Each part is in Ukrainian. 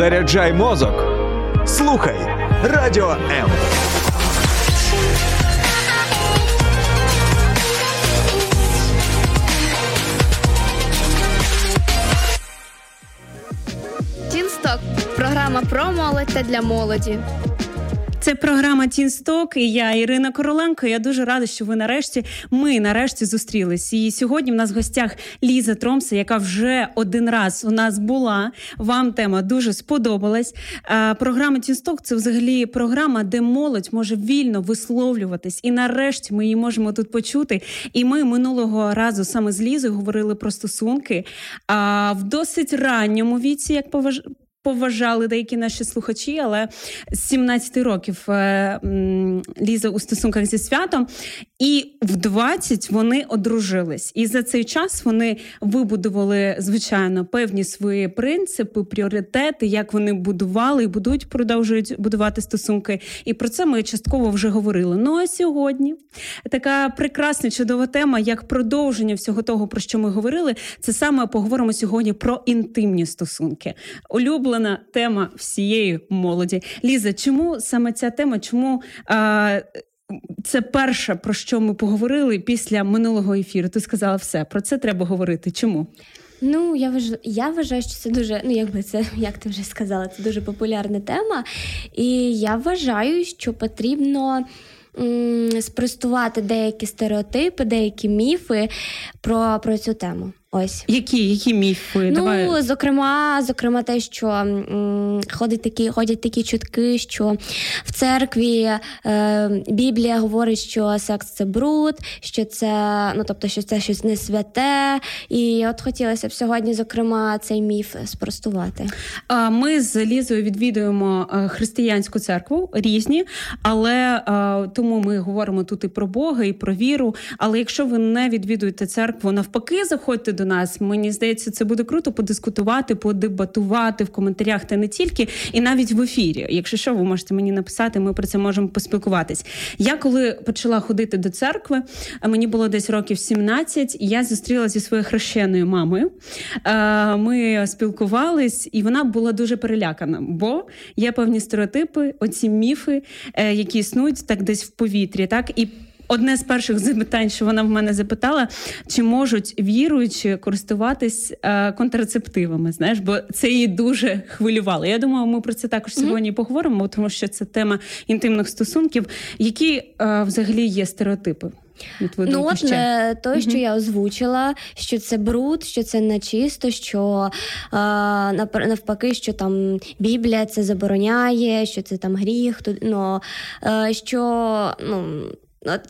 Заряджай мозок. Слухай радіо М. Тінсток програма про молодь та для молоді. Це програма Тінсток. і Я Ірина Короленко. Я дуже рада, що ви нарешті ми нарешті зустрілись. І сьогодні в нас в гостях Ліза Тромса, яка вже один раз у нас була. Вам тема дуже сподобалась. Програма Тінсток це взагалі програма, де молодь може вільно висловлюватись. І нарешті ми її можемо тут почути. І ми минулого разу саме з Лізою говорили про стосунки. А в досить ранньому віці, як поваж поважали деякі наші слухачі, але з 17 років е, Ліза у стосунках зі святом, і в 20 вони одружились. І за цей час вони вибудували звичайно певні свої принципи, пріоритети, як вони будували і будуть продовжують будувати стосунки. І про це ми частково вже говорили. Ну а сьогодні така прекрасна чудова тема, як продовження всього того, про що ми говорили, це саме поговоримо сьогодні про інтимні стосунки. Улюблені улюблена тема всієї молоді. Ліза, чому саме ця тема? Чому а, це перше, про що ми поговорили після минулого ефіру? Ти сказала все про це треба говорити. Чому? Ну, я вважаю, я вважаю, що це дуже, ну якби це, як ти вже сказала, це дуже популярна тема. І я вважаю, що потрібно м- спростувати деякі стереотипи, деякі міфи про, про цю тему. Ось які які міфи? Ну, Давай. зокрема, зокрема, те, що м, ходять такі ходять такі чутки, що в церкві е, Біблія говорить, що секс це бруд, що це ну тобто, що це щось не святе. І от хотілося б сьогодні, зокрема, цей міф спростувати. Ми з Лізою відвідуємо е, християнську церкву різні, але е, тому ми говоримо тут і про Бога, і про віру. Але якщо ви не відвідуєте церкву, навпаки, заходьте до нас. Мені здається, це буде круто подискутувати, подебатувати в коментарях та не тільки, і навіть в ефірі. Якщо що, ви можете мені написати, ми про це можемо поспілкуватись. Я коли почала ходити до церкви, мені було десь років 17, і я зустрілася зі своєю хрещеною мамою. Ми спілкувались, і вона була дуже перелякана, бо є певні стереотипи, оці міфи, е, які існують так десь в повітрі, так і одне з перших запитань, що вона в мене запитала, чи можуть віруючі користуватись е, контрацептивами. Знаєш, бо це її дуже хвилювало. Я думаю, ми про це також сьогодні mm-hmm. поговоримо, тому що це тема інтимних стосунків, які е, взагалі є стереотипи. Ну, от не той, що я озвучила, що це бруд, що це нечисто, що а, навпаки, що там Біблія це забороняє, що це там гріх, то, ну, а, що ну.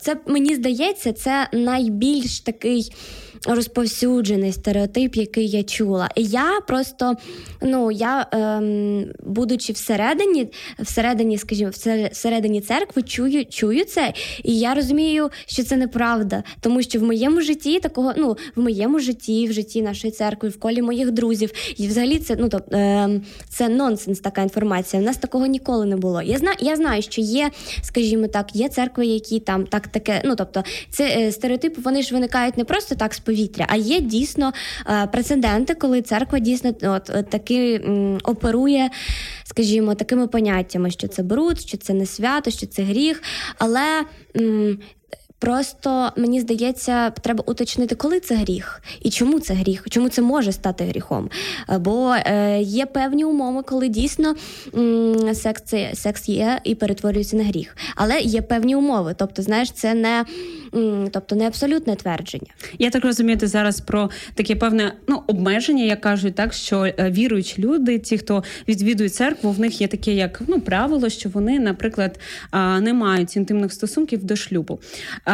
Це мені здається, це найбільш такий розповсюджений стереотип, який я чула. І я просто, ну я, ем, будучи всередині, всередині, скажімо, всередині церкви, чую чую це, і я розумію, що це неправда, тому що в моєму житті такого, ну в моєму житті, в житті нашої церкви, в колі моїх друзів, і взагалі це ну тобто ем, це нонсенс, така інформація. У нас такого ніколи не було. Я знаю, я знаю, що є, скажімо так, є церкви, які там так таке. Ну тобто, це е, стереотипи, вони ж виникають не просто так з повітря, а є дійсно е, прецеденти, коли церква дійсно от е, таки оперує, скажімо, такими поняттями, що це бруд, що це не свято, що це гріх. Але Просто мені здається, треба уточнити, коли це гріх і чому це гріх, чому це може стати гріхом. Е, бо е, є певні умови, коли дійсно м, секс це секс є і перетворюється на гріх. Але є певні умови. Тобто, знаєш, це не м, тобто не абсолютне твердження. Я так розумію, ти зараз про таке певне ну обмеження, як кажуть, так що е, віруючі люди, ті, хто відвідує церкву, в них є таке, як ну правило, що вони, наприклад, не мають інтимних стосунків до шлюбу.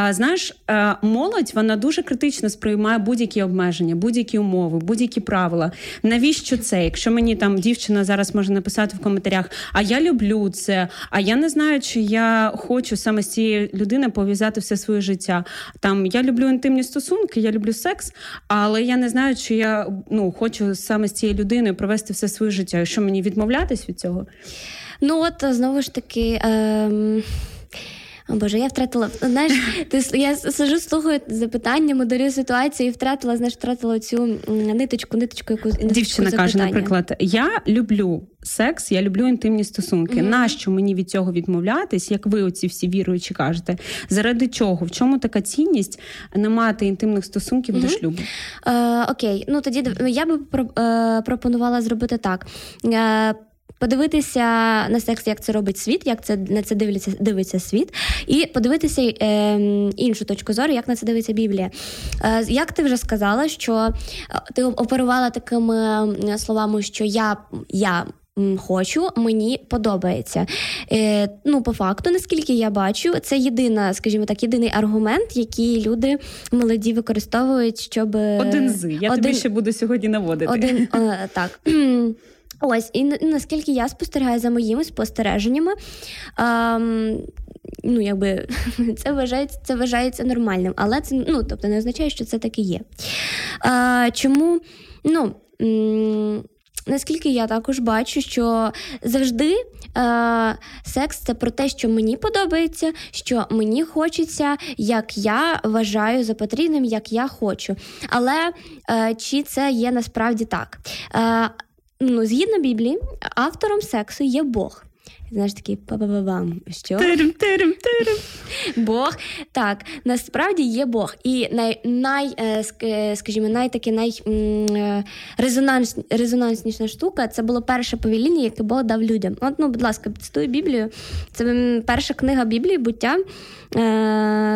Знаєш, е, молодь вона дуже критично сприймає будь-які обмеження, будь-які умови, будь-які правила. Навіщо це? Якщо мені там дівчина зараз може написати в коментарях, а я люблю це, а я не знаю, чи я хочу саме з цією людиною пов'язати все своє життя. Там я люблю інтимні стосунки, я люблю секс, але я не знаю, чи я ну хочу саме з цією людиною провести все своє життя. Що мені відмовлятись від цього? Ну от знову ж таки. Ем... О, Боже, я втратила. Знаєш, ти я сижу, слухаю запитання, моделюю ситуацію і втратила, знаєш, втратила цю ниточку, ниточку, яку дівчина каже, наприклад, я люблю секс, я люблю інтимні стосунки. Mm-hmm. Нащо мені від цього відмовлятись? Як ви оці всі віруючі кажете? Заради чого? В чому така цінність не мати інтимних стосунків mm-hmm. до шлюбу? Е, Окей, ну тоді я би е, пропонувала зробити так. Е, подивитися на секс, як це робить світ, як це на це дивиться дивиться світ, і подивитися е, іншу точку зору, як на це дивиться Біблія. Е, Як ти вже сказала, що е, ти оперувала такими словами, що я я. Хочу, мені подобається. Е, Ну, по факту, наскільки я бачу, це єдина, скажімо так, єдиний аргумент, який люди молоді використовують, щоб один з я один, тобі ще буду сьогодні наводити. Один е, так. Ось, і наскільки я спостерігаю за моїми спостереженнями, а, ну, якби це вважається це вважається нормальним, але це ну, тобто не означає, що це так і є. А, Чому? ну... Наскільки я також бачу, що завжди е, секс це про те, що мені подобається, що мені хочеться, як я вважаю за потрібним, як я хочу. Але е, чи це є насправді так? Е, ну, згідно Біблії, автором сексу є Бог. Знаєш, такий па-ба-ба-бам. Що? Тирим, тирим, тирим. Бог. Так, насправді є Бог. І най, най е, е, скажімо, най таки най е, резонанс, резонансніша штука це було перше повеління, яке Бог дав людям. От, ну, будь ласка, цитую Біблію. Це перша книга Біблії, буття,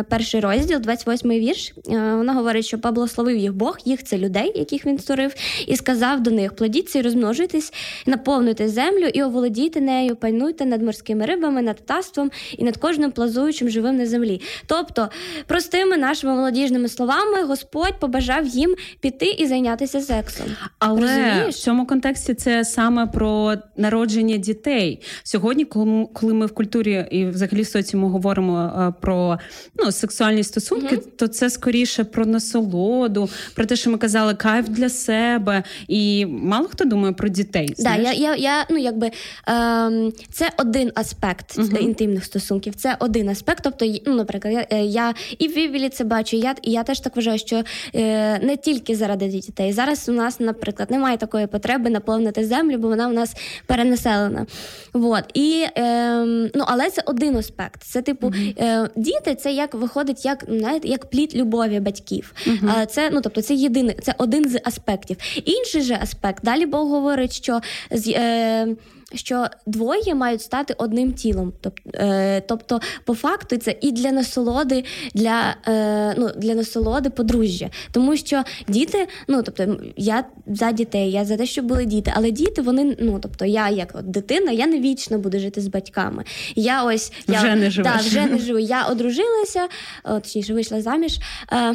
перший розділ, 28-й вірш. Вона говорить, що поблагословив їх Бог, їх це людей, яких він створив, і сказав до них: плодіться і розмножуйтесь, наповнюйте землю і оволодійте нею, пайнуйте пануйте над морськими рибами, над птаством і над кожним плазуючим живим на землі. Тобто, простими нашими молодіжними словами, Господь побажав їм піти і зайнятися сексом. Але Розумієш? в цьому контексті це саме про народження дітей. Сьогодні, коли ми в культурі і взагалі в говоримо е, про ну, сексуальні стосунки, угу. то це скоріше про насолоду, про те, що ми казали, кайф для себе. І мало хто думає про дітей. Знаєш? Да, я, я, я, ну, якби, ем, Це один аспект uh-huh. інтимних стосунків. Це один аспект. Тобто, ну, наприклад, я, е, я і в Біблії це бачу. Я і я теж так вважаю, що е, не тільки заради дітей. Зараз у нас, наприклад, немає такої потреби наповнити землю, бо вона у нас перенаселена. Вот. І, е, ну, Але це один аспект. Це типу е, діти, це як виходить, як знаєте, як плід любові батьків. Uh-huh. Це ну, тобто, це єдиний, це один з аспектів. Інший же аспект. Далі Бог говорить, що е, що двоє мають стати одним тілом. Тобто, по факту, це і для насолоди, для е, ну, для насолоди подружжя. Тому що діти, ну тобто, я за дітей, я за те, щоб були діти, але діти, вони, ну тобто, я як от дитина, я не вічно буду жити з батьками. Я ось я вже не живу. Да, вже не живу. Я одружилася, точніше вийшла заміж. Е,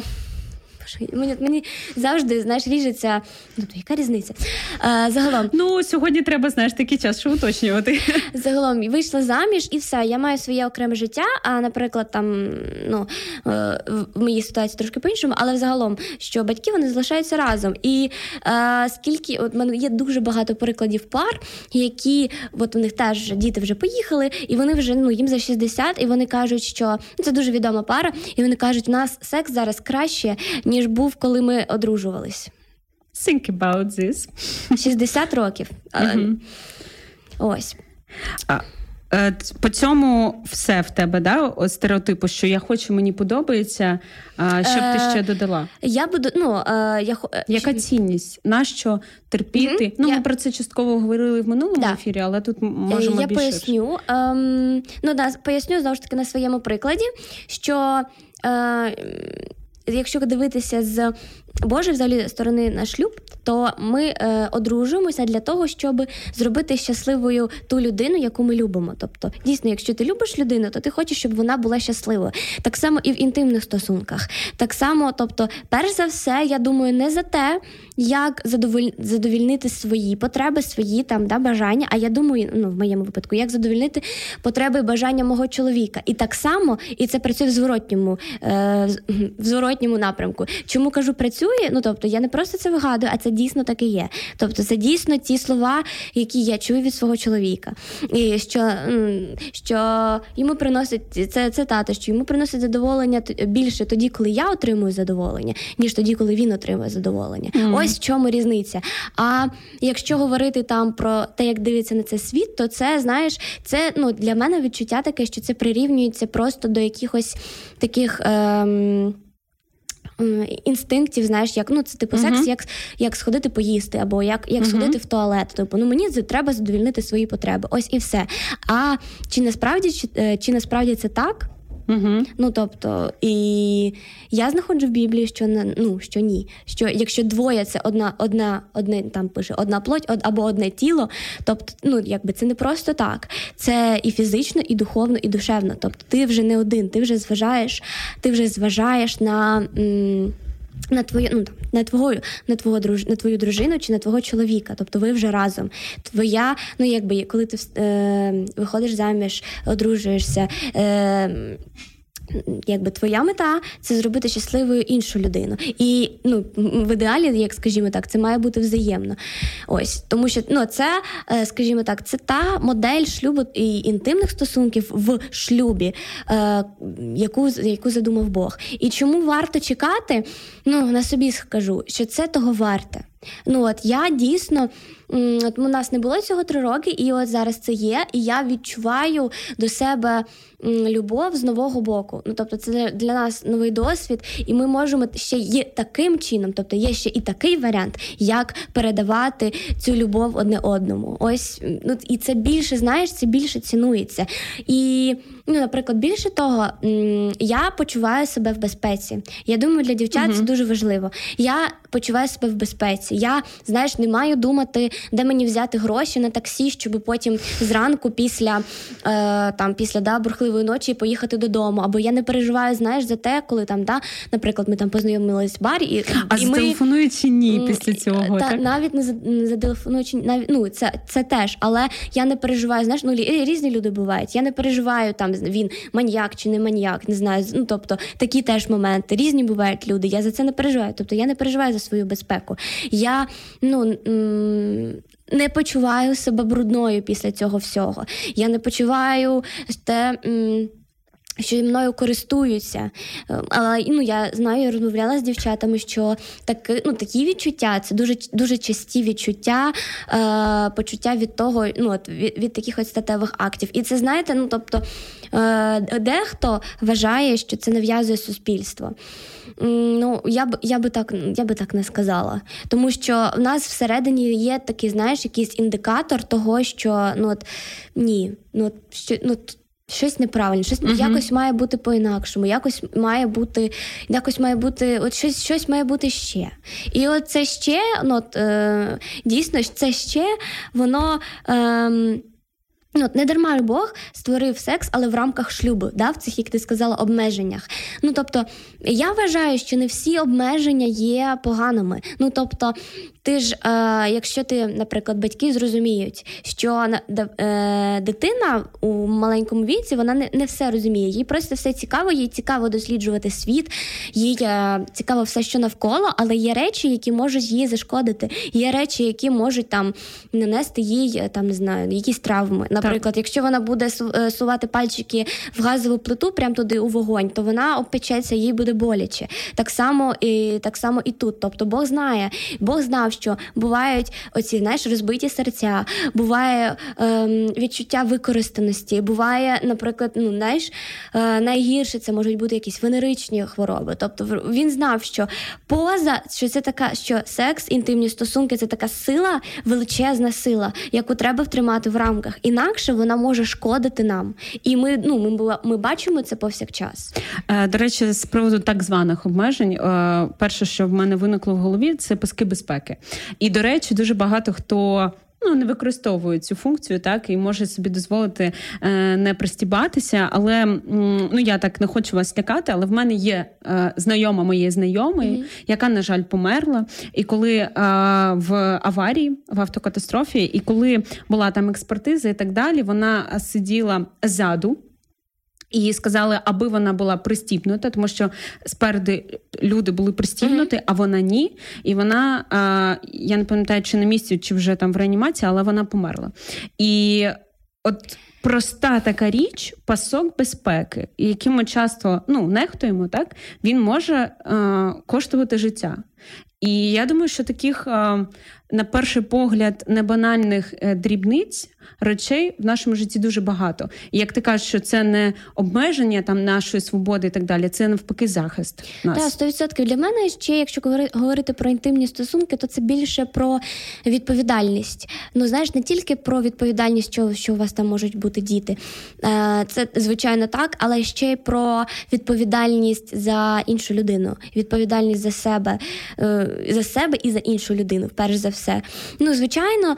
Мені мені завжди знаєш, ріжеться. Ну, яка різниця? А, Загалом. Ну, сьогодні треба, знаєш, такий час, що уточнювати. Загалом вийшла заміж і все. Я маю своє окреме життя. А, наприклад, там ну, е, в моїй ситуації трошки по-іншому, але взагалом, що батьки вони залишаються разом. І а, е, скільки от мене є дуже багато прикладів пар, які от у них теж діти вже поїхали, і вони вже ну їм за 60, і вони кажуть, що ну, це дуже відома пара, і вони кажуть, у нас секс зараз краще, ніж ніж був, коли ми одружувались. Think about this. 60 років. Mm-hmm. Ось. А, е, по цьому все в тебе, да? стереотипу, що я хочу, мені подобається. Що б ти ще додала? Я буду, ну, я... Яка цінність? Нащо терпіти? Mm-hmm. Ну, я... Ми про це частково говорили в минулому да. ефірі, але тут можемо я більше. Я поясню. Ем, ну, да, поясню знову ж таки на своєму прикладі, що. Е, якщо дивитися з Божої взагалі сторони на шлюб, то ми е, одружуємося для того, щоб зробити щасливою ту людину, яку ми любимо. Тобто, дійсно, якщо ти любиш людину, то ти хочеш, щоб вона була щасливою. Так само і в інтимних стосунках. Так само, тобто, перш за все, я думаю, не за те, як задоволь... задовільнити свої потреби, свої там да, бажання. А я думаю, ну в моєму випадку, як задовільнити потреби і бажання мого чоловіка. І так само, і це працює в зворотньому, е, в зворотньому напрямку. Чому кажу працює? Працює. Ну тобто, я не просто це вигадую, а це дійсно так і є. Тобто, це дійсно ті слова, які я чую від свого чоловіка, і що що йому приносить це цитата, що йому приносить задоволення більше тоді, коли я отримую задоволення, ніж тоді, коли він отримує задоволення. Mm. Ось в чому різниця. А якщо говорити там про те, як дивиться на це світ, то це знаєш, це ну для мене відчуття таке, що це прирівнюється просто до якихось таких. Ем... Інстинктів, знаєш, як ну це типу uh-huh. секс, як як сходити поїсти, або як як uh-huh. сходити в туалет. Типу, ну мені треба задовільнити свої потреби. Ось і все. А чи насправді чи, е, чи насправді це так? Угу. Ну тобто, і я знаходжу в Біблії, що на ну, що ні. Що якщо двоє це одна, одна, одне там пише одна плоть од, або одне тіло, тобто, ну якби це не просто так. Це і фізично, і духовно, і душевно. Тобто, ти вже не один, ти вже зважаєш, ти вже зважаєш на. М- на твою ну на твою на твого друж на твою дружину чи на твого чоловіка, тобто ви вже разом. Твоя, ну якби коли ти е, виходиш заміж, одружуєшся. Е, Якби твоя мета це зробити щасливою іншу людину. І ну, в ідеалі, як скажімо так, це має бути взаємно. Ось тому, що ну, це, е, скажімо так, це та модель шлюбу і інтимних стосунків в шлюбі, е, яку яку задумав Бог. І чому варто чекати? Ну на собі скажу, що це того варте. Ну от я дійсно от у нас не було цього три роки, і от зараз це є. І я відчуваю до себе любов з нового боку. Ну тобто, це для нас новий досвід, і ми можемо ще є таким чином, тобто є ще і такий варіант, як передавати цю любов одне одному. Ось ну і це більше знаєш, це більше цінується. І, ну, наприклад, більше того, я почуваю себе в безпеці. Я думаю, для дівчат угу. це дуже важливо. Я почуваю себе в безпеці. Я знаєш, не маю думати, де мені взяти гроші на таксі, щоб потім зранку, після е, там після да, бурхливої ночі поїхати додому. Або я не переживаю, знаєш, за те, коли там, да, наприклад, ми там познайомились в барі, і а і зателефонують чи ні після цього? Та так? навіть не зателефонують, навіть ну це це теж, але я не переживаю. Знаєш, ну різні люди бувають. Я не переживаю там він маньяк чи не маньяк, не знаю. Ну тобто такі теж моменти. Різні бувають люди. Я за це не переживаю. Тобто я не переживаю за свою безпеку. Я ну. Не почуваю себе брудною після цього всього. Я не почуваю те. Що мною користуються. Але ну, я знаю, я розмовляла з дівчатами, що таки, ну, такі відчуття це дуже дуже часті відчуття, е, почуття від того, ну, от, від, від таких от статевих актів. І це знаєте, ну тобто е, дехто вважає, що це нав'язує суспільство. Ну, я б я би так я би так не сказала. Тому що в нас всередині є такий, знаєш, якийсь індикатор того, що ну от ні, ну що ну. Щось неправильно, щось uh-huh. якось має бути по-інакшому, якось має бути, якось має бути, от щось щось має бути ще. І от це ще, ну, от, е, дійсно, це ще воно. Е, Ну, от Не дарма Бог створив секс, але в рамках шлюбу, да, в цих, як ти сказала, обмеженнях. Ну тобто, я вважаю, що не всі обмеження є поганими. Ну тобто, ти ж, е, якщо ти, наприклад, батьки зрозуміють, що е, дитина у маленькому віці вона не не все розуміє. Їй просто все цікаво, їй цікаво досліджувати світ, їй е, цікаво все, що навколо, але є речі, які можуть їй зашкодити. Є речі, які можуть там нанести їй там не знаю, якісь травми. Наприклад, якщо вона буде е, сувати пальчики в газову плиту, прямо туди у вогонь, то вона обпечеться, їй буде боляче. Так само і так само і тут. Тобто Бог знає, Бог знав, що бувають оці знаєш, розбиті серця, буває ем, відчуття використаності, буває, наприклад, ну знаєш, е, найгірше це можуть бути якісь венеричні хвороби. Тобто він знав, що поза що це така, що секс, інтимні стосунки це така сила, величезна сила, яку треба втримати в рамках. Інакше вона може шкодити нам. І ми ну, ми, ми бачимо це повсякчас. Е, до речі, з приводу так званих обмежень, е, перше, що в мене виникло в голові, це паски безпеки. І, до речі, дуже багато хто. Ну, не використовує цю функцію, так і може собі дозволити е, не пристібатися. Але ну я так не хочу вас лякати, але в мене є е, знайома моєї знайомої, mm-hmm. яка, на жаль, померла. І коли е, в аварії, в автокатастрофі, і коли була там експертиза і так далі, вона сиділа ззаду І сказали, аби вона була пристібнута, тому що спереду люди були пристібнуті, mm-hmm. а вона ні. І вона, а, я не пам'ятаю, чи на місці, чи вже там в реанімації, але вона померла. І от проста така річ, пасок безпеки, яким ми часто ну, нехтуємо, так він може а, коштувати життя. І я думаю, що таких, на перший погляд, небанальних е, дрібниць речей в нашому житті дуже багато. І як ти кажеш, що це не обмеження там нашої свободи і так далі, це навпаки захист. нас. Так, 100% для мене ще, якщо говорити про інтимні стосунки, то це більше про відповідальність. Ну знаєш, не тільки про відповідальність, що що у вас там можуть бути діти. Е, це звичайно так, але ще й про відповідальність за іншу людину, відповідальність за себе, е, за себе і за іншу людину, перш за все. Ну, звичайно,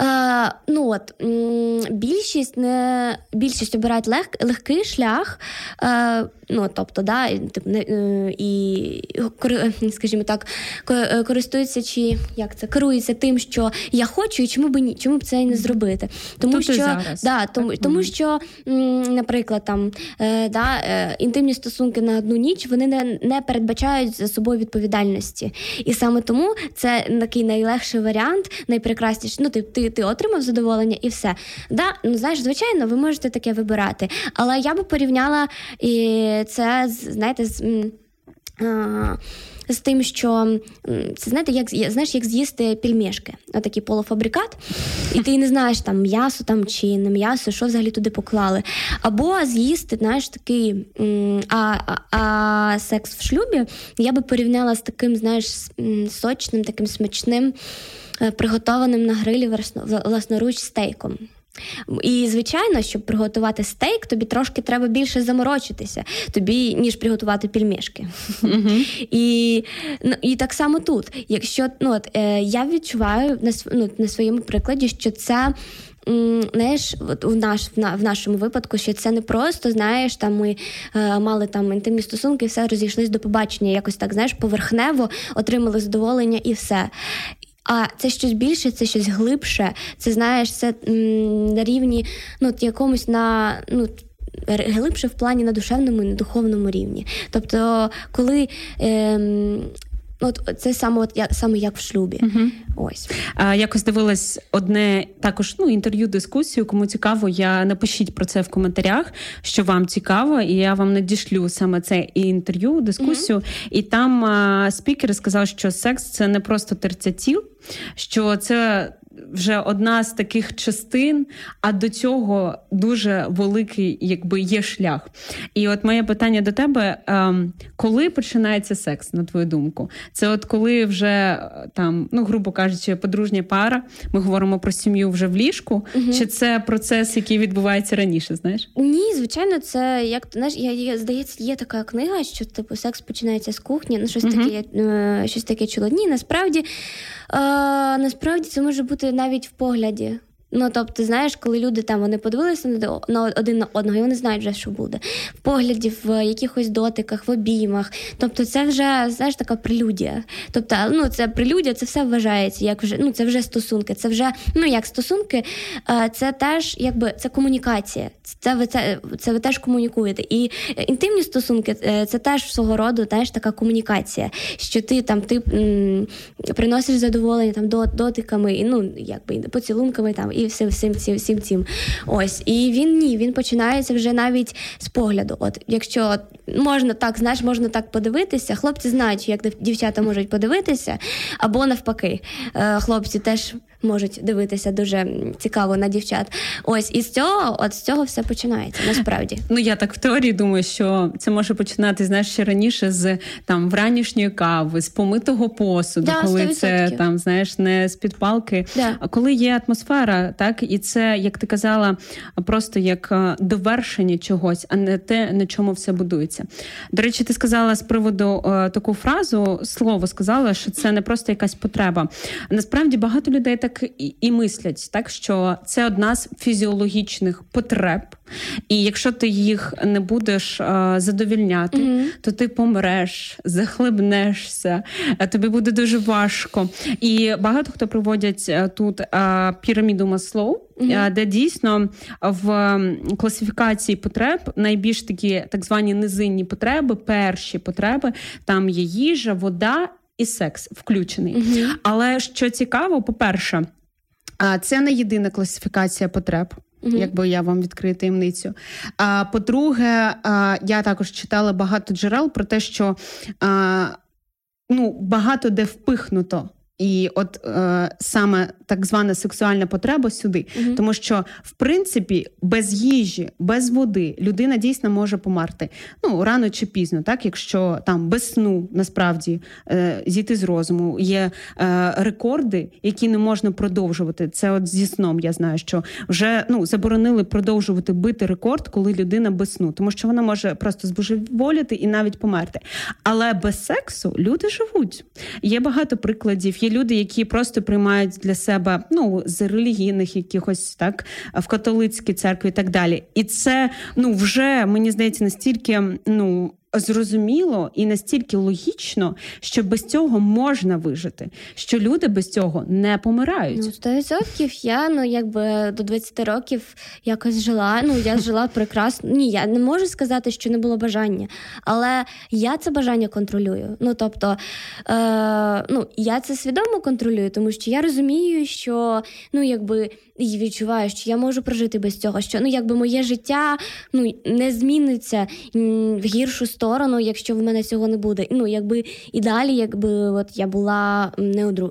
е, ну от більшість не більшість обирають лег, легкий шлях, е, ну тобто, да, е, і скажімо так, е, користуються чи як це керуються тим, що я хочу, і чому б ні, чому б це не зробити? Тому Тут що зараз. да, тому, тому що, наприклад, там да, інтимні стосунки на одну ніч вони не, не передбачають за собою відповідальності, і саме тому це такий найлегший варіант, найпрекрасніший. Ну, ти, ти, ти отримав задоволення і все. Да, ну знаєш, звичайно, ви можете таке вибирати. Але я би порівняла і це знаєте, з. А, з тим, що це знаєте, як знаєш, як з'їсти пельмешки, отакий полуфабрикат, і ти не знаєш там м'ясо там чи не м'ясо, що взагалі туди поклали. Або з'їсти, знаєш, такий а, а, а секс в шлюбі я би порівняла з таким, знаєш, сочним, таким смачним, е, приготованим на грилі власноруч стейком. І, звичайно, щоб приготувати стейк, тобі трошки треба більше заморочитися, тобі, ніж приготувати пільмішки. Uh-huh. І ну, і так само тут. Якщо ну, от, е, я відчуваю на ну, на своєму прикладі, що це. Знаєш, от у наш в нашому випадку, що це не просто знаєш, там ми е, мали там інтимні стосунки, все розійшлись до побачення, якось так знаєш, поверхнево отримали задоволення і все. А це щось більше, це щось глибше. Це знаєш, це м, на рівні ну, якомусь на ну. Глибше в плані на душевному і на духовному рівні. Тобто, коли ем, От це саме от як саме як в шлюбі. Угу. Ось а, якось дивилась одне також ну інтерв'ю, дискусію. Кому цікаво, я напишіть про це в коментарях, що вам цікаво, і я вам надішлю саме це інтерв'ю, дискусію. Угу. І там а, спікер сказав, що секс це не просто терця що це вже одна з таких частин, а до цього дуже великий, якби є шлях. І от моє питання до тебе: ем, коли починається секс, на твою думку? Це от коли вже е, там, ну грубо кажучи, подружня пара, ми говоримо про сім'ю вже в ліжку, угу. чи це процес, який відбувається раніше? Знаєш? Ні, звичайно, це як знаєш, я, я здається, є така книга, що типу секс починається з кухні. Ну щось угу. таке, е, щось таке чуло. Ні, насправді. Е, насправді це може бути навіть в погляді. Ну, тобто, знаєш, коли люди там вони подивилися на один на одного, і вони знають вже, що буде. В погляді, в якихось дотиках, в обіймах. Тобто, це вже знаєш, така прелюдія. Тобто, ну це прелюдія, це все вважається, як вже ну це вже стосунки. Це вже ну як стосунки, це теж якби це комунікація. Це ви це, це ви теж комунікуєте. І інтимні стосунки е, це теж свого роду теж така комунікація, що ти там ти м, приносиш задоволення там дотиками, і ну якби поцілунками там і всім всім всім всім цим. Ось і він ні, він починається вже навіть з погляду. От якщо можна так, знаєш, можна так подивитися, хлопці знають, як дівчата можуть подивитися, або навпаки, е, хлопці теж можуть дивитися дуже цікаво на дівчат. Ось і з цього, от з цього все починається. Насправді, ну я так в теорії думаю, що це може починати знаєш ще раніше з там вранішньої кави, з помитого посуду, да, коли це там знаєш не з під палки, да. а коли є атмосфера, так і це, як ти казала, просто як е, довершення чогось, а не те, на чому все будується. До речі, ти сказала з приводу е, таку фразу, слово сказала, що це не просто якась потреба. Насправді багато людей так і, і мислять, так що це одна з фізіологічних потреб, і якщо ти їх не будеш а, задовільняти, mm-hmm. то ти помреш, захлебнешся, тобі буде дуже важко. І багато хто проводять тут а, піраміду Маслоу, mm-hmm. де дійсно в класифікації потреб найбільш такі так звані низинні потреби, перші потреби там є їжа, вода і секс включений. Угу. Але що цікаво, по-перше, це не єдина класифікація потреб. Mm-hmm. Якби я вам відкрию таємницю. А по-друге, а, я також читала багато джерел про те, що а, ну, багато де впихнуто і от е, саме так звана сексуальна потреба сюди, угу. тому що в принципі без їжі, без води людина дійсно може померти. Ну рано чи пізно, так якщо там без сну насправді е, зійти з розуму, є е, рекорди, які не можна продовжувати. Це от зі сном. Я знаю, що вже ну заборонили продовжувати бити рекорд, коли людина без сну, тому що вона може просто збожеволіти і навіть померти. Але без сексу люди живуть. Є багато прикладів є люди, які просто приймають для себе ну з релігійних якихось так в католицькій церкві і так далі. І це ну вже мені здається настільки ну зрозуміло і настільки логічно, що без цього можна вижити, що люди без цього не помирають. Ну, 100% я ну якби до 20 років якось жила. Ну я жила прекрасно. Ні, я не можу сказати, що не було бажання, але я це бажання контролюю. Ну тобто, е, ну я це свідомо контролюю, тому що я розумію, що ну якби і відчуваю, що я можу прожити без цього. Що ну якби моє життя ну не зміниться в гіршу сторону, якщо в мене цього не буде. Ну якби і далі, якби от я була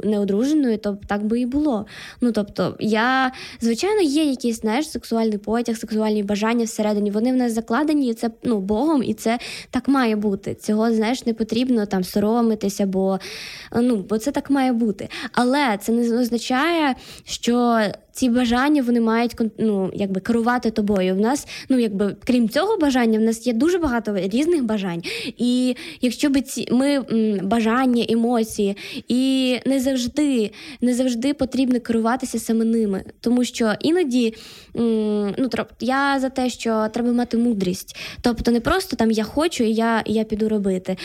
неодруженою, то так би і було. Ну тобто, я звичайно є якийсь знаєш, сексуальний потяг, сексуальні бажання всередині. Вони в нас закладені, і це ну Богом, і це так має бути. Цього знаєш не потрібно там соромитися, бо ну бо це так має бути. Але це не означає, що ці бажання вони мають ну, якби керувати тобою. В нас, ну якби крім цього бажання, в нас є дуже багато різних бажань. І якщо би ці ми бажання, емоції, і не завжди не завжди потрібно керуватися саме ними, тому що іноді ну я за те, що треба мати мудрість, тобто не просто там я хочу і я, я піду робити.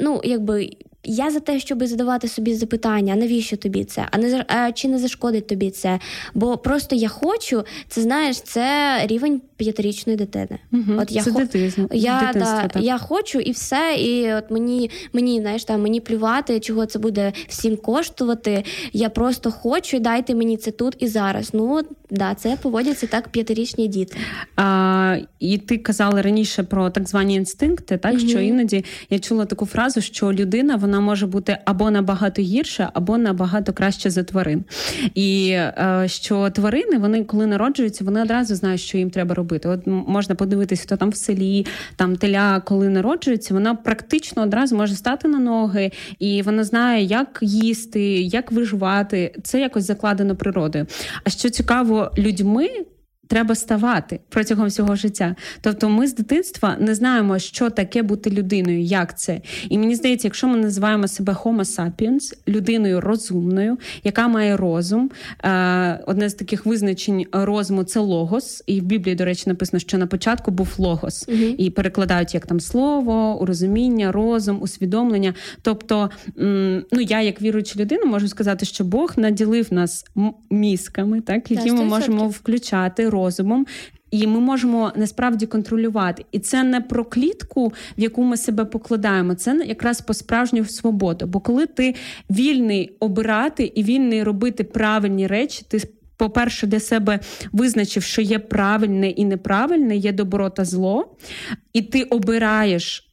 Ну, якби я за те, щоб задавати собі запитання, навіщо тобі це, а не а чи не зашкодить тобі це? Бо просто я хочу, це знаєш, це рівень п'ятирічної дитини. Угу, от я це хо... дитизм, я, да, так. я хочу і все. І от мені мені знаєш, там мені плювати, чого це буде всім коштувати. Я просто хочу, дайте мені це тут і зараз. Ну да, це поводяться так п'ятирічні діти. А, І ти казала раніше про так звані інстинкти, так угу. що іноді я чула таку фразу, що людина вона може бути або набагато гірша, або набагато краще за тварин. І е, що тварини, вони коли народжуються, вони одразу знають, що їм треба робити. От можна подивитися, хто там в селі, там теля, коли народжується, вона практично одразу може стати на ноги, і вона знає, як їсти, як виживати. Це якось закладено природою. А що цікаво, людьми треба ставати протягом всього життя. Тобто, ми з дитинства не знаємо, що таке бути людиною, як це. І мені здається, якщо ми називаємо себе Homo sapiens, людиною розумною, яка має розум. Е, одне з таких визначень розуму це логос. І в Біблії, до речі, написано, що на початку був логос, угу. і перекладають як там слово, розуміння, розум, усвідомлення. Тобто, ну я, як віруюча людина, можу сказати, що Бог наділив нас мізками, так які ми можемо включати розумом. І ми можемо насправді контролювати. І це не про клітку, в яку ми себе покладаємо, це якраз по справжню свободу. Бо коли ти вільний обирати і вільний робити правильні речі, ти. По-перше, для себе визначив, що є правильне і неправильне, є добро та зло, і ти обираєш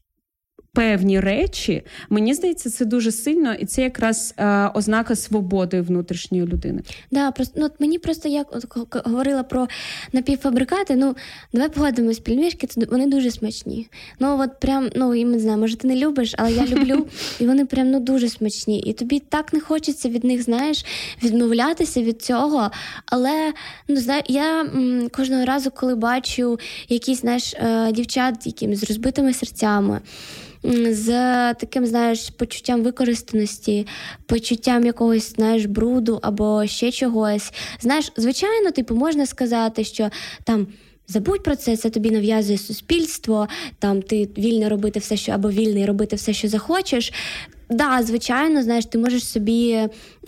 певні речі, мені здається, це дуже сильно, і це якраз е, ознака свободи внутрішньої людини. Да, просто ну, от мені просто як от, говорила про напівфабрикати. Ну давай погодимось, пельмішки, це вони дуже смачні. Ну от прям ну і не знаю, може ти не любиш, але я люблю, і вони прям ну дуже смачні. І тобі так не хочеться від них, знаєш, відмовлятися від цього. Але ну знаю, я м, кожного разу, коли бачу якісь знаєш, е, дівчат, якими з розбитими серцями з таким, знаєш, почуттям використаності, почуттям якогось, знаєш, бруду або ще чогось. Знаєш, звичайно, типу, можна сказати, що там. Забудь про це, це тобі нав'язує суспільство, там ти вільно робити все, що або вільний робити все, що захочеш. Да, звичайно, знаєш, ти можеш собі,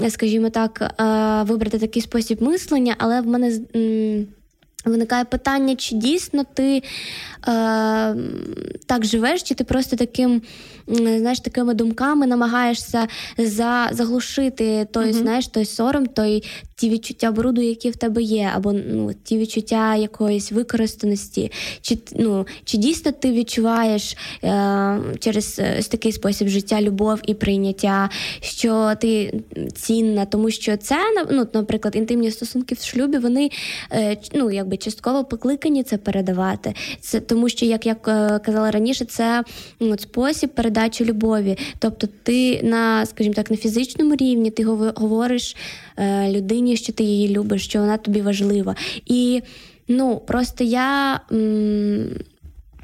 скажімо так, е, вибрати такий спосіб мислення, але в мене виникає питання, чи дійсно ти так живеш, чи ти просто таким, знаєш, такими думками намагаєшся за, заглушити той, mm-hmm. знаєш, той сором, той ті відчуття бруду, які в тебе є, або ну, ті відчуття якоїсь використаності, чи ну, чи дійсно ти відчуваєш е, через е, такий спосіб життя любов і прийняття, що ти цінна, тому що це ну, наприклад, інтимні стосунки в шлюбі, вони е, ну, якби частково покликані це передавати. Це тому, що, як я е, казала раніше, це ну, спосіб передачі любові. Тобто, ти на, скажімо так, на фізичному рівні ти говориш е, людині, що ти її любиш, що вона тобі важлива. І ну, просто я. М-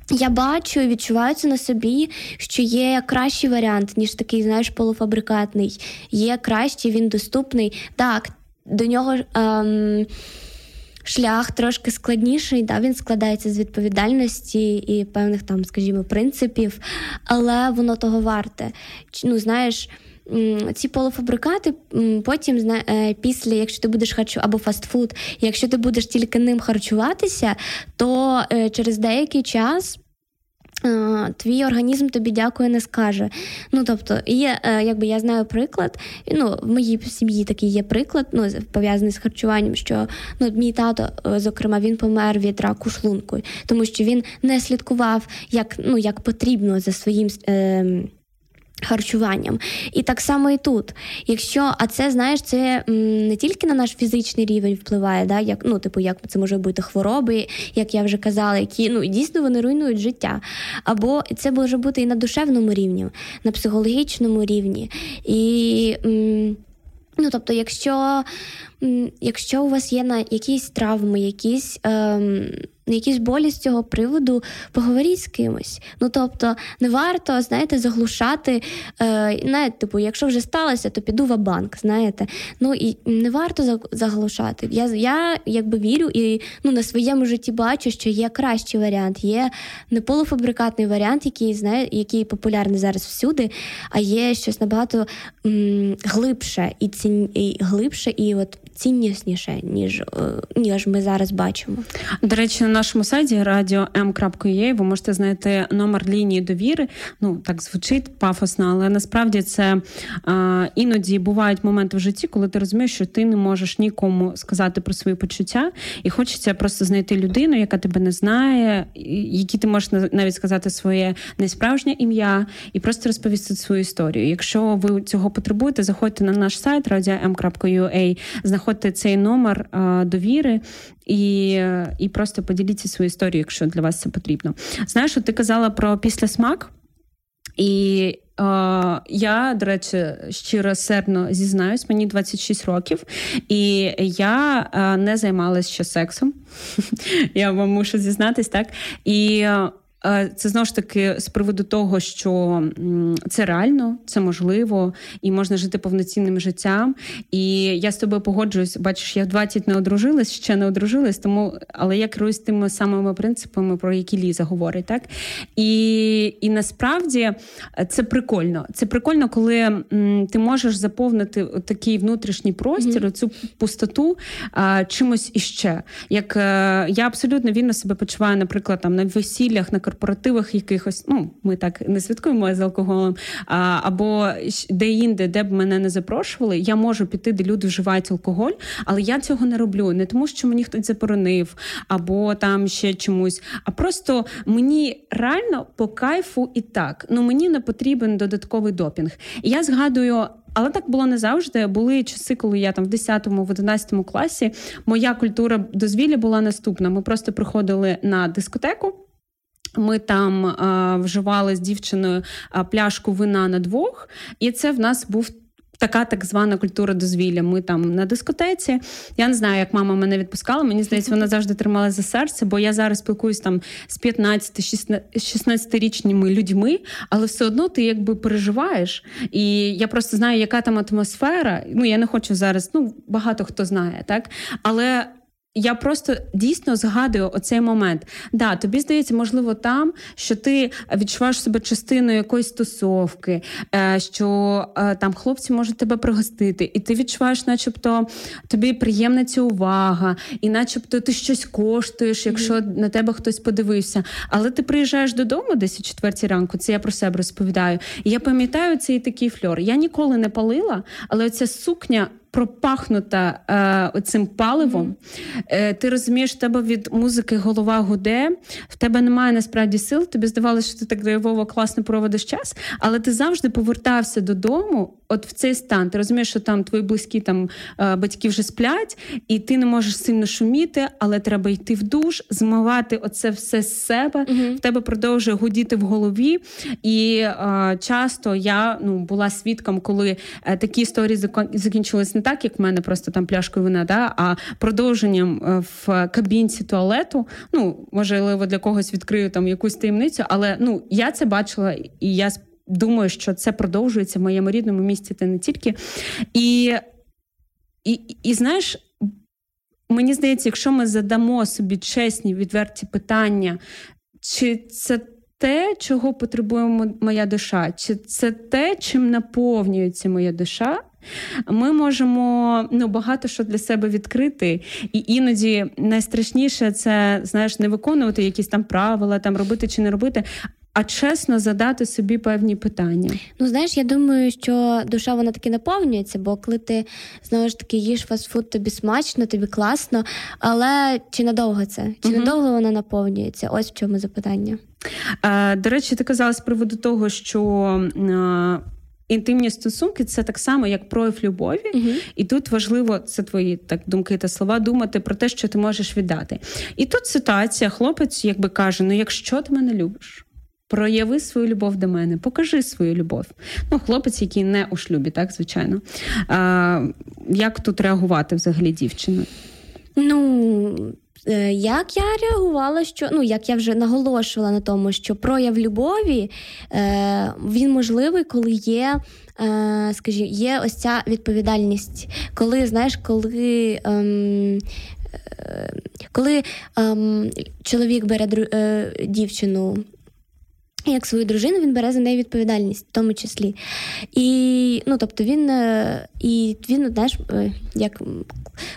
я бачу відчуваю це на собі, що є кращий варіант, ніж такий, знаєш, полуфабрикатний. Є кращий, він доступний. Так, до нього. Ем, шлях трошки складніший, да, він складається з відповідальності і певних там, скажімо, принципів, але воно того варте. Ну, знаєш. Ці полуфабрикати потім е, після, якщо ти будеш харчу або фастфуд, якщо ти будеш тільки ним харчуватися, то е, через деякий час Твій організм тобі дякує, не скаже. Ну тобто, є, е, якби я знаю приклад. Ну, в моїй сім'ї такий є приклад, ну пов'язаний з харчуванням. Що ну мій тато, е, зокрема, він помер від раку шлунку, тому що він не слідкував як ну як потрібно за своїм. Е, Харчуванням. І так само і тут. Якщо, а це знаєш, це не тільки на наш фізичний рівень впливає, да, як ну, типу, як це може бути хвороби, як я вже казала, які ну дійсно вони руйнують життя. Або це може бути і на душевному рівні, на психологічному рівні. І ну, тобто, якщо якщо у вас є на якісь травми, якісь. Ем, якісь болі з цього приводу, поговоріть з кимось. Ну тобто не варто, знаєте, заглушати. Е, навіть, типу, якщо вже сталося, то піду в банк, знаєте. Ну і не варто заглушати. Я я якби вірю і ну, на своєму житті бачу, що є кращий варіант, є не полуфабрикатний варіант, який знає, який популярний зараз всюди, а є щось набагато м, глибше і цін, і глибше, і от ціннісніше, ніж е, ніж ми зараз бачимо. До речі, на нашому сайті radio.m.ua ви можете знайти номер лінії довіри. Ну так звучить пафосно, але насправді це а, іноді бувають моменти в житті, коли ти розумієш, що ти не можеш нікому сказати про свої почуття, і хочеться просто знайти людину, яка тебе не знає, які ти можеш навіть сказати своє несправжнє ім'я, і просто розповісти свою історію. Якщо ви цього потребуєте, заходьте на наш сайт radio.m.ua, знаходьте цей номер а, довіри і і просто поділіться свою історію, якщо для вас це потрібно. Знаєш, ти казала про післясмак, і е, я, до речі, щиро сердно зізнаюсь, мені 26 років, і я е, не займалася ще сексом. Я вам мушу зізнатись, так? І Е, це знову ж таки з приводу того, що це реально, це можливо, і можна жити повноцінним життям. І я з тобою погоджуюсь, бачиш, я в 20 не одружилась, ще не одружилась, тому але я керуюсь тими самими принципами, про які Ліза говорить, так і і насправді е, це прикольно. Це прикольно, коли ти можеш заповнити такий внутрішній простір, mm-hmm. цю пустоту а, чимось іще. Як а, е, я абсолютно вільно себе почуваю, наприклад, там на весіллях на корпоративах якихось, ну ми так не святкуємо з алкоголем, а, або де-інде, де б мене не запрошували, я можу піти, де люди вживають алкоголь, але я цього не роблю. Не тому, що мені хтось заборонив, або там ще чомусь, а просто мені реально по кайфу і так. Ну мені не потрібен додатковий допінг. І я згадую. Але так було не завжди. Були часи, коли я там в 10-му, в 11 класі моя культура дозвілля була наступна. Ми просто приходили на дискотеку. Ми там а, вживали з дівчиною а, пляшку вина на двох, і це в нас був така так звана культура дозвілля. Ми там на дискотеці. Я не знаю, як мама мене відпускала. Мені здається, вона завжди тримала за серце, бо я зараз спілкуюсь там з 15-16-річними людьми, але все одно ти якби переживаєш. І я просто знаю, яка там атмосфера. Ну я не хочу зараз. Ну багато хто знає, так але. Я просто дійсно згадую оцей момент. Да, тобі здається, можливо, там, що ти відчуваєш себе частиною якоїсь тусовки, е, що е, там хлопці можуть тебе пригостити, і ти відчуваєш, начебто, тобі приємна ця увага, і начебто ти щось коштуєш, якщо mm-hmm. на тебе хтось подивився. Але ти приїжджаєш додому десь о четвертій ранку, це я про себе розповідаю. І я пам'ятаю цей такий фльор. Я ніколи не палила, але оця сукня пропахнута е, цим паливом. Е, Ти розумієш, в тебе від музики голова гуде, в тебе немає насправді сил. Тобі здавалося, що ти так драйвово класно проводиш час, але ти завжди повертався додому. От в цей стан, ти розумієш, що там твої близькі там е, батьки вже сплять, і ти не можеш сильно шуміти, але треба йти в душ, змивати оце все з себе. Uh-huh. В тебе продовжує гудіти в голові. І е, часто я ну була свідком, коли е, такі історії закінчились не так, як в мене просто там пляшкою вина, да, а продовженням в кабінці туалету. Ну, можливо, для когось відкрию там якусь таємницю, але ну я це бачила, і я думаю, що це продовжується в моєму рідному місті, та не тільки. І, і, і знаєш. Мені здається, якщо ми задамо собі чесні відверті питання, чи це те, чого потребує моя душа, чи це те, чим наповнюється моя душа, ми можемо ну, багато що для себе відкрити, і іноді найстрашніше це знаєш не виконувати якісь там правила, там робити чи не робити. А чесно задати собі певні питання. Ну знаєш, я думаю, що душа вона таки наповнюється, бо коли ти знову ж таки їш фастфуд, тобі смачно, тобі класно. Але чи надовго це? Чи угу. надовго вона наповнюється? Ось в чому запитання. Е, До речі, ти казала з приводу того, що. Е, інтимні стосунки це так само, як прояв любові, uh і тут важливо це твої так думки та слова, думати про те, що ти можеш віддати. І тут ситуація, хлопець, якби каже: ну, якщо ти мене любиш. Прояви свою любов до мене, покажи свою любов. Ну, хлопець, який не у шлюбі, так звичайно. А, Як тут реагувати взагалі дівчиною? Ну, Е, як я реагувала, що ну як я вже наголошувала на тому, що прояв любові е, він можливий, коли є, е, скажімо, є ось ця відповідальність, коли знаєш, коли. Ем, е, коли ем, чоловік бере е, дівчину як свою дружину він бере за неї відповідальність, в тому числі. І ну, тобто він е, і він, знаєш, е, як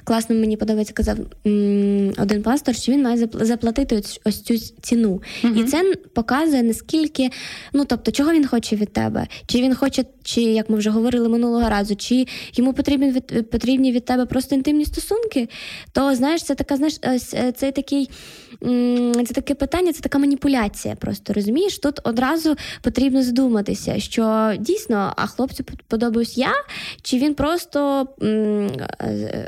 класно мені подобається, казав один пастор, що він має заплатити ось цю ціну. uh І це показує наскільки, ну тобто, чого він хоче від тебе, чи він хоче, чи як ми вже говорили минулого разу, чи йому потрібні від потрібні від тебе просто інтимні стосунки, то знаєш, це така, знаєш, ось е, цей такий. Це таке питання, це така маніпуляція. Просто розумієш, тут одразу потрібно задуматися, що дійсно, а хлопцю подобаюсь я, чи він просто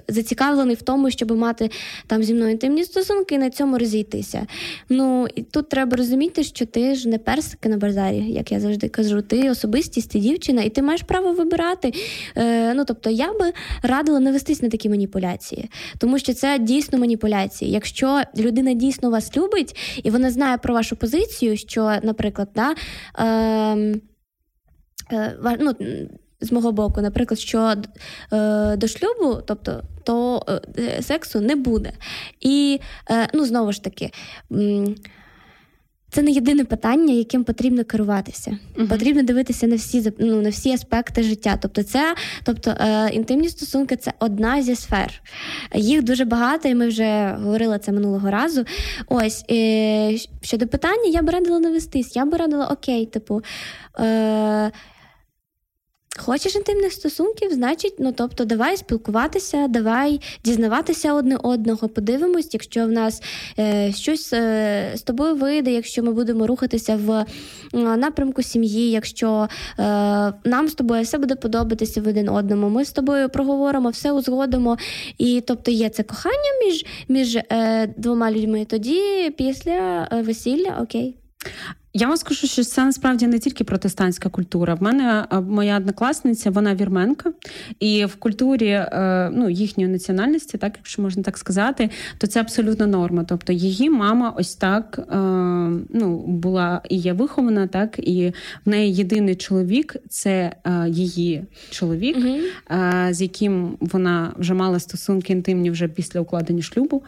зацікавлений в тому, щоб мати там зі мною інтимні стосунки і на цьому розійтися. Ну і тут треба розуміти, що ти ж не персики на базарі, як я завжди кажу, ти особистість, ти дівчина, і ти маєш право вибирати. Е, Ну тобто, я би радила не вестись на такі маніпуляції, тому що це дійсно маніпуляції. Якщо людина дійсно вас любить і вона знає про вашу позицію, що, наприклад, да, ем, е, е, ну, з мого боку, наприклад, що е, до шлюбу, тобто то е, сексу не буде. І е, ну, знову ж таки. Це не єдине питання, яким потрібно керуватися. Uh-huh. Потрібно дивитися на всі ну, на всі аспекти життя. Тобто, це, тобто е, інтимні стосунки це одна зі сфер. Їх дуже багато, і ми вже говорили це минулого разу. Ось е, щодо питання, я б радила навестись. Я б радила окей, типу. Е, Хочеш інтимних стосунків, значить, ну тобто, давай спілкуватися, давай дізнаватися одне одного. Подивимось, якщо в нас е, щось е, з тобою вийде, якщо ми будемо рухатися в е, напрямку сім'ї, якщо е, нам з тобою все буде подобатися в один одному, ми з тобою проговоримо, все узгодимо. І тобто є це кохання між між е, двома людьми. Тоді після е, весілля окей. Я вам скажу, що це насправді не тільки протестантська культура. В мене моя однокласниця, вона вірменка, і в культурі е, ну, їхньої національності, так якщо можна так сказати, то це абсолютно норма. Тобто її мама ось так е, ну, була і є вихована, так і в неї єдиний чоловік це е, її чоловік, угу. з яким вона вже мала стосунки інтимні вже після укладення шлюбу.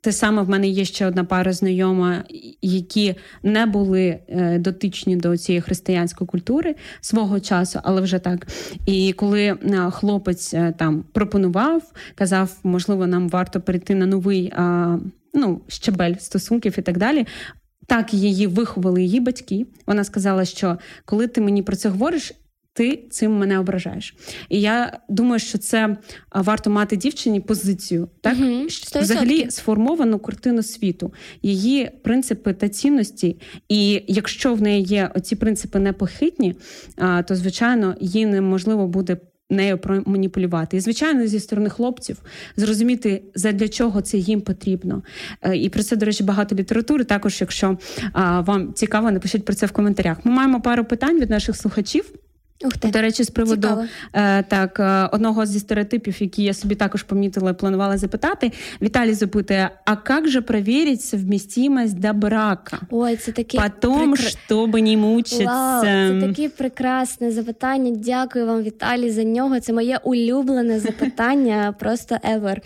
Те саме в мене є ще одна пара знайома, які не були е, дотичні до цієї християнської культури свого часу, але вже так. І коли е, хлопець е, там пропонував, казав, можливо, нам варто перейти на новий ну, щебель стосунків і так далі. Так її виховали її батьки. Вона сказала, що коли ти мені про це говориш, ти цим мене ображаєш. І я думаю, що це варто мати дівчині позицію, так угу, взагалі сформовану картину світу, її принципи та цінності. І якщо в неї є оці принципи непохитні, то звичайно їй неможливо буде. Нею проманіпулювати. І, звичайно, зі сторони хлопців зрозуміти, для чого це їм потрібно. Е, і про це, до речі, багато літератури. Також, якщо вам цікаво, напишіть про це в коментарях. Ми маємо пару питань від наших слухачів. Ух ти. До речі, з приводу е, так е, одного зі стереотипів, які я собі також помітила і планувала запитати. Віталій запитує: а як же перевірити совмістимость до брака? Ой, це таке Потом, прекр... щоб не мучитися. Вау, Це таке прекрасне запитання. Дякую вам, Віталій, за нього. Це моє улюблене запитання, просто ever.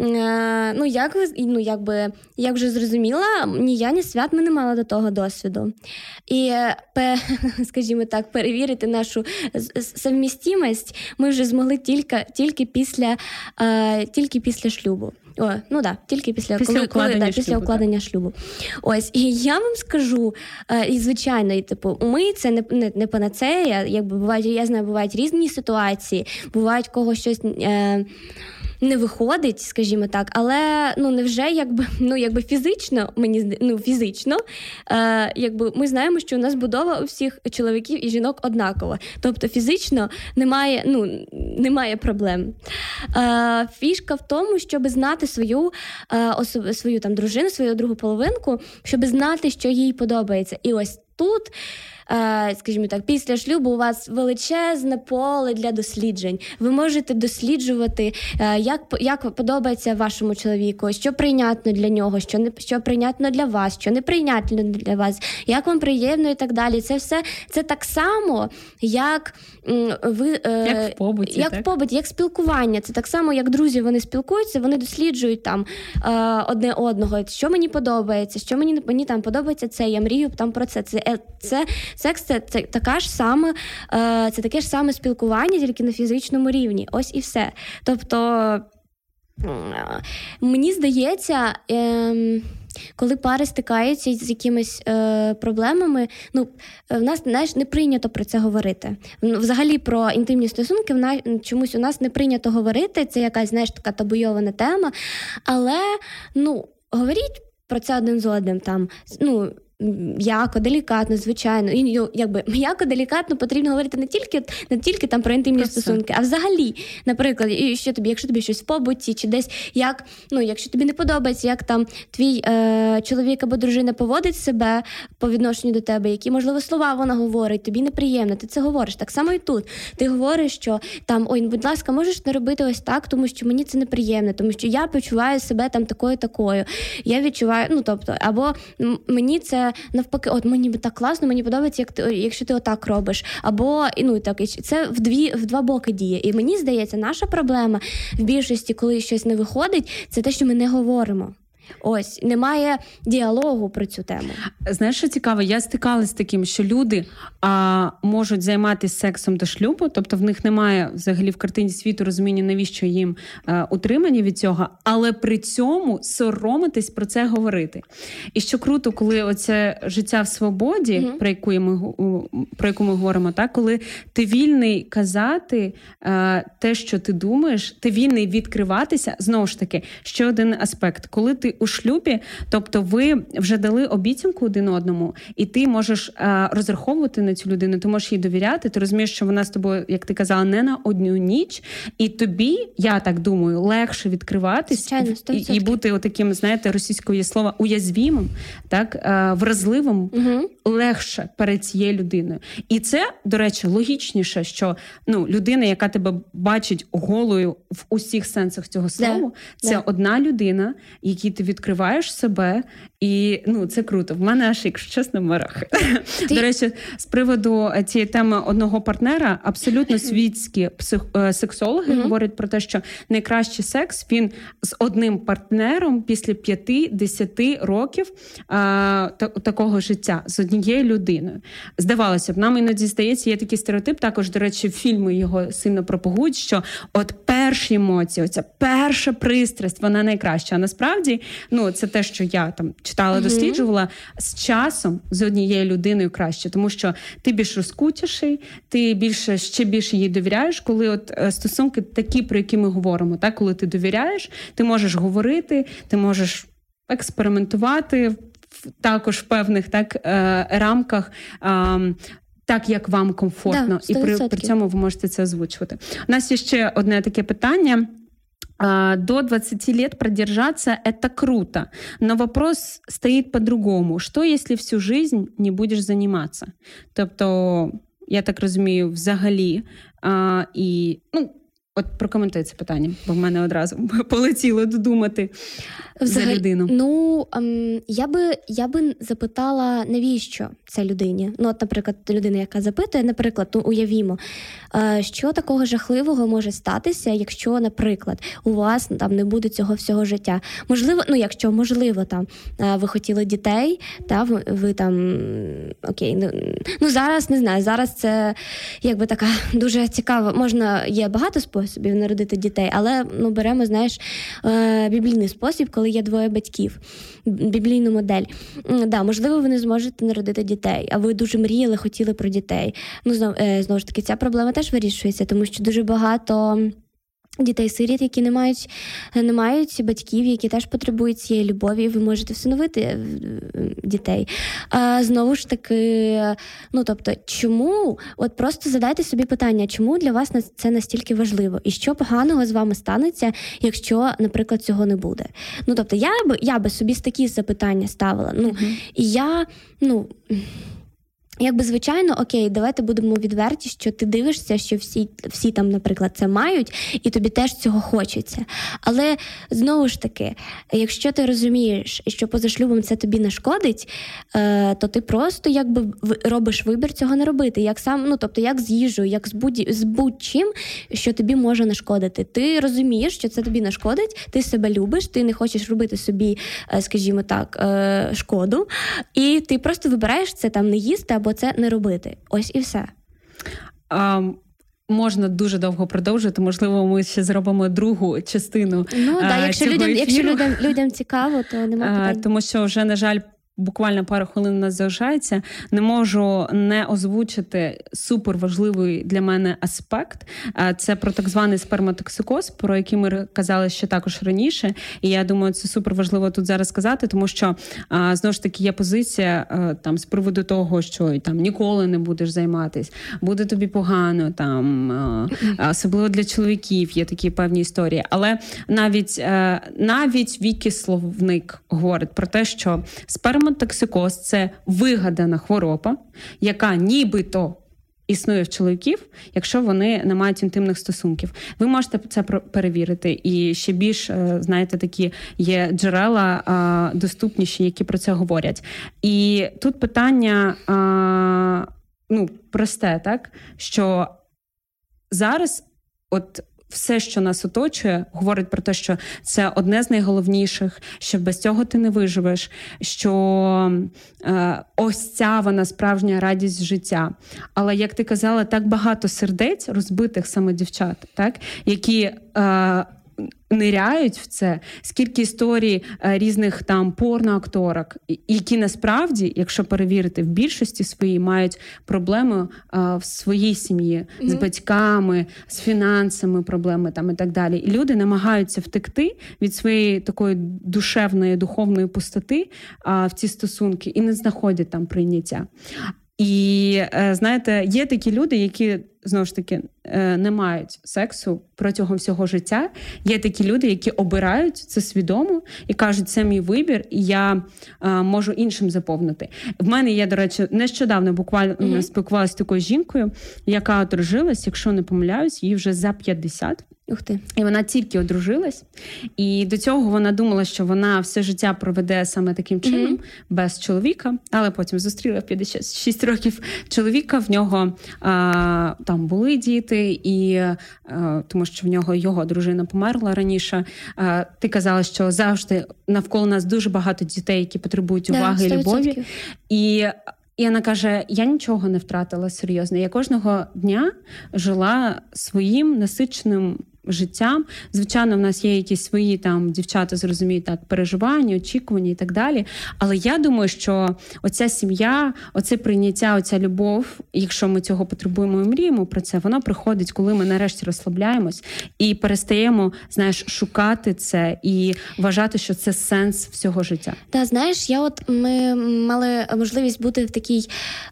Е, ну, як ви ну, якби, як вже зрозуміла, ні я, ні свят ми не мали до того досвіду. І, скажімо так, перевірити нашу совмістимість ми вже змогли тільки тільки, після е, тільки після шлюбу. О, ну да, тільки після після коли, укладення, коли, да, після укладення так. шлюбу. Ось, і я вам скажу, е, і звичайно, і типу, ми це не не, не панацея, якби бувають, я знаю, бувають різні ситуації, бувають кого щось. Е, не виходить, скажімо так, але ну невже якби ну якби фізично мені ну фізично, е, якби ми знаємо, що у нас будова у всіх чоловіків і жінок однакова. Тобто фізично немає ну, немає проблем. Е, Фішка в тому, щоб знати свою е, особ, свою там дружину, свою другу половинку, щоб знати, що їй подобається. І ось тут. Е, скажімо так, після шлюбу у вас величезне поле для досліджень. Ви можете досліджувати, е, як як подобається вашому чоловіку, що прийнятно для нього, що не що прийнятно для вас, що не прийнятно для вас, як вам приємно і так далі. Це все це так само, як ви е, як в побуті, як так? в побуті, як спілкування. Це так само, як друзі вони спілкуються, вони досліджують там одне одного, що мені подобається, що мені мені там подобається це. Я мрію там про це. Це це Секс це, це така ж саме, е, це таке ж саме спілкування, тільки на фізичному рівні. Ось і все. Тобто мені здається. Е, коли пари стикаються з якимись е, проблемами, ну в нас знаєш, не прийнято про це говорити. Взагалі про інтимні стосунки в нас чомусь у нас не прийнято говорити. Це якась знаєш така табуйована тема. Але ну говоріть про це один з одним там. ну, м'яко, делікатно, звичайно. І ну, якби м'яко, делікатно потрібно говорити не тільки не тільки там про інтимні про стосунки, а взагалі, наприклад, і що тобі, якщо тобі щось в побуті, чи десь як, ну якщо тобі не подобається, як там твій е, чоловік або дружина поводить себе по відношенню до тебе, які можливо слова вона говорить, тобі неприємно, ти це говориш. Так само і тут. Ти говориш, що там ой, будь ласка, можеш не робити ось так, тому що мені це неприємно, тому що я почуваю себе там такою, такою. Я відчуваю, ну тобто, або мені це навпаки, от мені так класно, мені подобається, як ти, якщо ти отак робиш. Або ну так і це в дві в два боки діє. І мені здається, наша проблема в більшості, коли щось не виходить, це те, що ми не говоримо. Ось немає діалогу про цю тему. Знаєш, що цікаво, я стикалася з таким, що люди а, можуть займатися сексом до шлюбу, тобто в них немає взагалі в картині світу розуміння, навіщо їм а, е, утримання від цього, але при цьому соромитись про це говорити. І що круто, коли оце життя в свободі, mm про яку ми про яку ми говоримо, так коли ти вільний казати а, е, те, що ти думаєш, ти вільний відкриватися. Знову ж таки, ще один аспект, коли ти у шлюбі, тобто ви вже дали обіцянку один одному, і ти можеш а, розраховувати на цю людину, ти можеш їй довіряти. Ти розумієш, що вона з тобою, як ти казала, не на одну ніч, і тобі, я так думаю, легше відкриватись Звичайно, і, і бути отаким, знаєте, російською слова уязвімим, так вразливим, угу. легше перед цією людиною. І це, до речі, логічніше, що ну людина, яка тебе бачить голою в усіх сенсах цього слова, yeah. це yeah. одна людина, якій ти відкриваєш себе, і ну це круто. В мене аж якщо чесно, марах. Ти... До речі, з приводу цієї теми одного партнера, абсолютно світські псих... Е, сексологи mm-hmm. говорять про те, що найкращий секс він з одним партнером після 5-10 років а, та, такого життя з однією людиною. Здавалося б, нам іноді здається, є такий стереотип. Також, до речі, фільми його сильно пропагують, що от перші емоції, оця перша пристрасть, вона найкраща. А насправді, ну це те, що я там читала, угу. досліджувала з часом з однією людиною краще, тому що ти більш розкутіший, ти більше ще більше їй довіряєш, коли от е, стосунки такі, про які ми говоримо, так коли ти довіряєш, ти можеш говорити, ти можеш експериментувати. Також в певних так е, рамках так, як вам комфортно, да, і при, при цьому ви можете це озвучувати. У нас є ще одне таке питання. До 20 лет продержаться – это круто. Но вопрос стоит по-другому. Что, если всю жизнь не будешь заниматься? Тобто, я так розумію, взагалі. А, і, ну, От прокоментуй це питання, бо в мене одразу полетіло додумати Взагалі, за людину. Ну ем, я би я би запитала, навіщо це людині? Ну, от, наприклад, людина, яка запитує, наприклад, ну, уявімо, е, що такого жахливого може статися, якщо, наприклад, у вас там не буде цього всього життя. Можливо, ну якщо можливо, там е, ви хотіли дітей, та ви, ви там окей, ну, ну зараз не знаю. Зараз це якби така дуже цікава. Можна є багато способів способів народити дітей, але ну беремо, знаєш, е, біблійний спосіб, коли є двоє батьків, біблійну модель. Да, Можливо, ви не зможете народити дітей, а ви дуже мріяли, хотіли про дітей. Ну, знову, е, знову ж таки, ця проблема теж вирішується, тому що дуже багато. Дітей-сиріт, які не мають не мають батьків, які теж потребують цієї любові, ви можете всиновити е, дітей. А знову ж таки, ну тобто, чому? От просто задайте собі питання, чому для вас це настільки важливо, і що поганого з вами станеться, якщо, наприклад, цього не буде? Ну тобто, я би я би собі такі запитання ставила. Ну uh і я ну. Якби звичайно, окей, давайте будемо відверті, що ти дивишся, що всі всі там, наприклад, це мають, і тобі теж цього хочеться. Але знову ж таки, якщо ти розумієш, що поза шлюбом це тобі не шкодить, е, то ти просто якби робиш вибір цього не робити. Як сам, ну тобто, як з їжею, як з будь з будь-чим, що тобі може нашкодити. Ти розумієш, що це тобі нашкодить, ти себе любиш, ти не хочеш робити собі, е, скажімо так, е, шкоду, і ти просто вибираєш це там не їсти або це не робити. Ось і все. А, Можна дуже довго продовжити. Можливо, ми ще зробимо другу частину. Ну так, якщо людям, якщо людям людям цікаво, то немає Тому що вже на жаль буквально пару хвилин у нас залишається. Не можу не озвучити супер важливий для мене аспект. Це про так званий сперматоксикоз, про який ми казали ще також раніше. І я думаю, це супер важливо тут зараз сказати, тому що знову ж таки є позиція там з приводу того, що там ніколи не будеш займатися, буде тобі погано, там особливо для чоловіків є такі певні історії. Але навіть е, навіть Вікі Словник говорить про те, що сперма Дерматоксикоз – це вигадана хвороба, яка нібито. Існує в чоловіків, якщо вони не мають інтимних стосунків. Ви можете це перевірити. І ще більш, е, знаєте, такі є джерела доступніші, які про це говорять. І тут питання ну, просте, так що зараз, от все, що нас оточує, говорить про те, що це одне з найголовніших, що без цього ти не виживеш. Що е, ось ця вона справжня радість життя. Але як ти казала, так багато сердець розбитих саме дівчат, так які. Е, ниряють в це, скільки історій е, різних там порноакторок, які насправді, якщо перевірити, в більшості своїй мають проблеми е, в своїй сім'ї mm-hmm. з батьками, з фінансами, проблеми там і так далі. І люди намагаються втекти від своєї такої душевної духовної пустоти в ці стосунки і не знаходять там прийняття. І е, знаєте, є такі люди, які знову ж таки е, не мають сексу протягом всього життя. Є такі люди, які обирають це свідомо і кажуть, це мій вибір, і я е, можу іншим заповнити. В мене є, до речі, нещодавно буквально mm-hmm. спілкувалася з такою жінкою, яка одружилась, якщо не помиляюсь, їй вже за 50. Ух ти. І вона тільки одружилась, і до цього вона думала, що вона все життя проведе саме таким чином, mm-hmm. без чоловіка, але потім зустріла в 56 років чоловіка. В нього а, там були діти, і а, тому що в нього його дружина померла раніше. А, ти казала, що завжди навколо нас дуже багато дітей, які потребують уваги да, і любові. І і вона каже: я нічого не втратила серйозно. Я кожного дня жила своїм насиченим життям. Звичайно, в нас є якісь свої там дівчата, зрозуміють так, переживання, очікування і так далі. Але я думаю, що оця сім'я, оце прийняття, оця любов, якщо ми цього потребуємо і мріємо про це, воно приходить, коли ми нарешті розслабляємось і перестаємо, знаєш, шукати це і вважати, що це сенс всього життя. Та знаєш, я от ми мали можливість бути в такій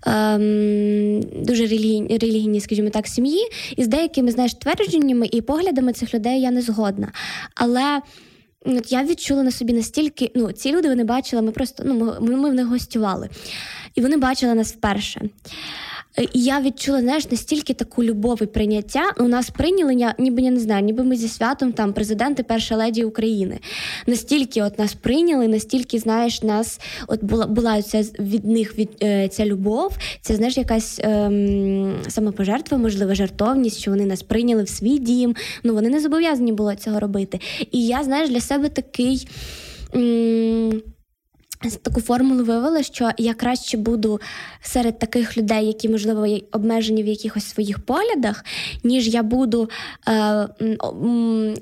ем, дуже релігійній, скажімо так, сім'ї, і з деякими знаєш твердженнями і поглядами поглядами цих людей я не згодна. Але от я відчула на собі настільки, ну, ці люди вони бачили, ми просто ну, ми, ми в них гостювали, і вони бачили нас вперше. І я відчула, знаєш, настільки таку любов і прийняття. У нас прийняли, ніби я не знаю, ніби ми зі святом там президенти перша леді України. Настільки от нас прийняли, настільки, знаєш, нас от була була ця від них від е, ця любов, це знаєш, якась ем, самопожертва, можливо, жертовність, що вони нас прийняли в свій дім. Ну вони не зобов'язані були цього робити. І я, знаєш, для себе такий. М- Таку формулу вивела, що я краще буду серед таких людей, які, можливо, обмежені в якихось своїх поглядах, ніж я буду е,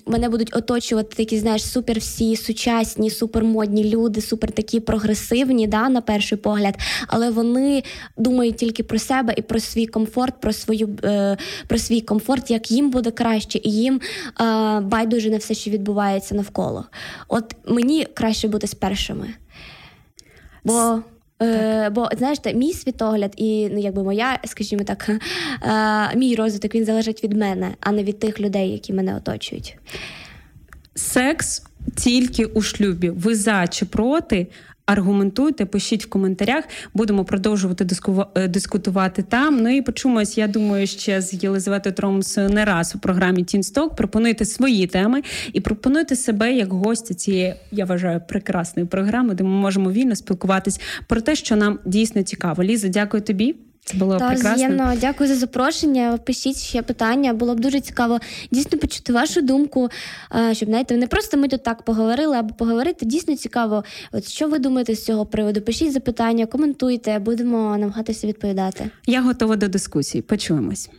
мене будуть оточувати такі, знаєш, супер всі сучасні, супермодні люди, супер такі прогресивні, да, на перший погляд, але вони думають тільки про себе і про свій комфорт, про свою е, про свій комфорт, як їм буде краще, і їм е, байдуже на все, що відбувається навколо. От мені краще бути з першими. Бо Е, Бо знаєш, мій світогляд і ну, якби моя, скажімо так, е, мій розвиток він залежить від мене, а не від тих людей, які мене оточують. Секс тільки у шлюбі. Ви за чи проти? Аргументуйте, пишіть в коментарях, будемо продовжувати е, дискутувати там. Ну і почуємось, я думаю, ще з Єлизаветою Тромс не раз у програмі Тінсток. Пропонуйте свої теми і пропонуйте себе як гостя цієї, я вважаю, прекрасної програми, де ми можемо вільно спілкуватись про те, що нам дійсно цікаво. Ліза, дякую тобі. Це було Та, прекрасно. З'ємно. Дякую за запрошення. Пишіть ще питання. Було б дуже цікаво дійсно почути вашу думку, щоб знаєте, не просто ми тут так поговорили, або поговорити. Дійсно цікаво. От що ви думаєте з цього приводу? Пишіть запитання, коментуйте, будемо намагатися відповідати. Я готова до дискусії. Почуємось.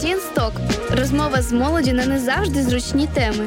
Тінсток розмова з молоді на не завжди зручні теми.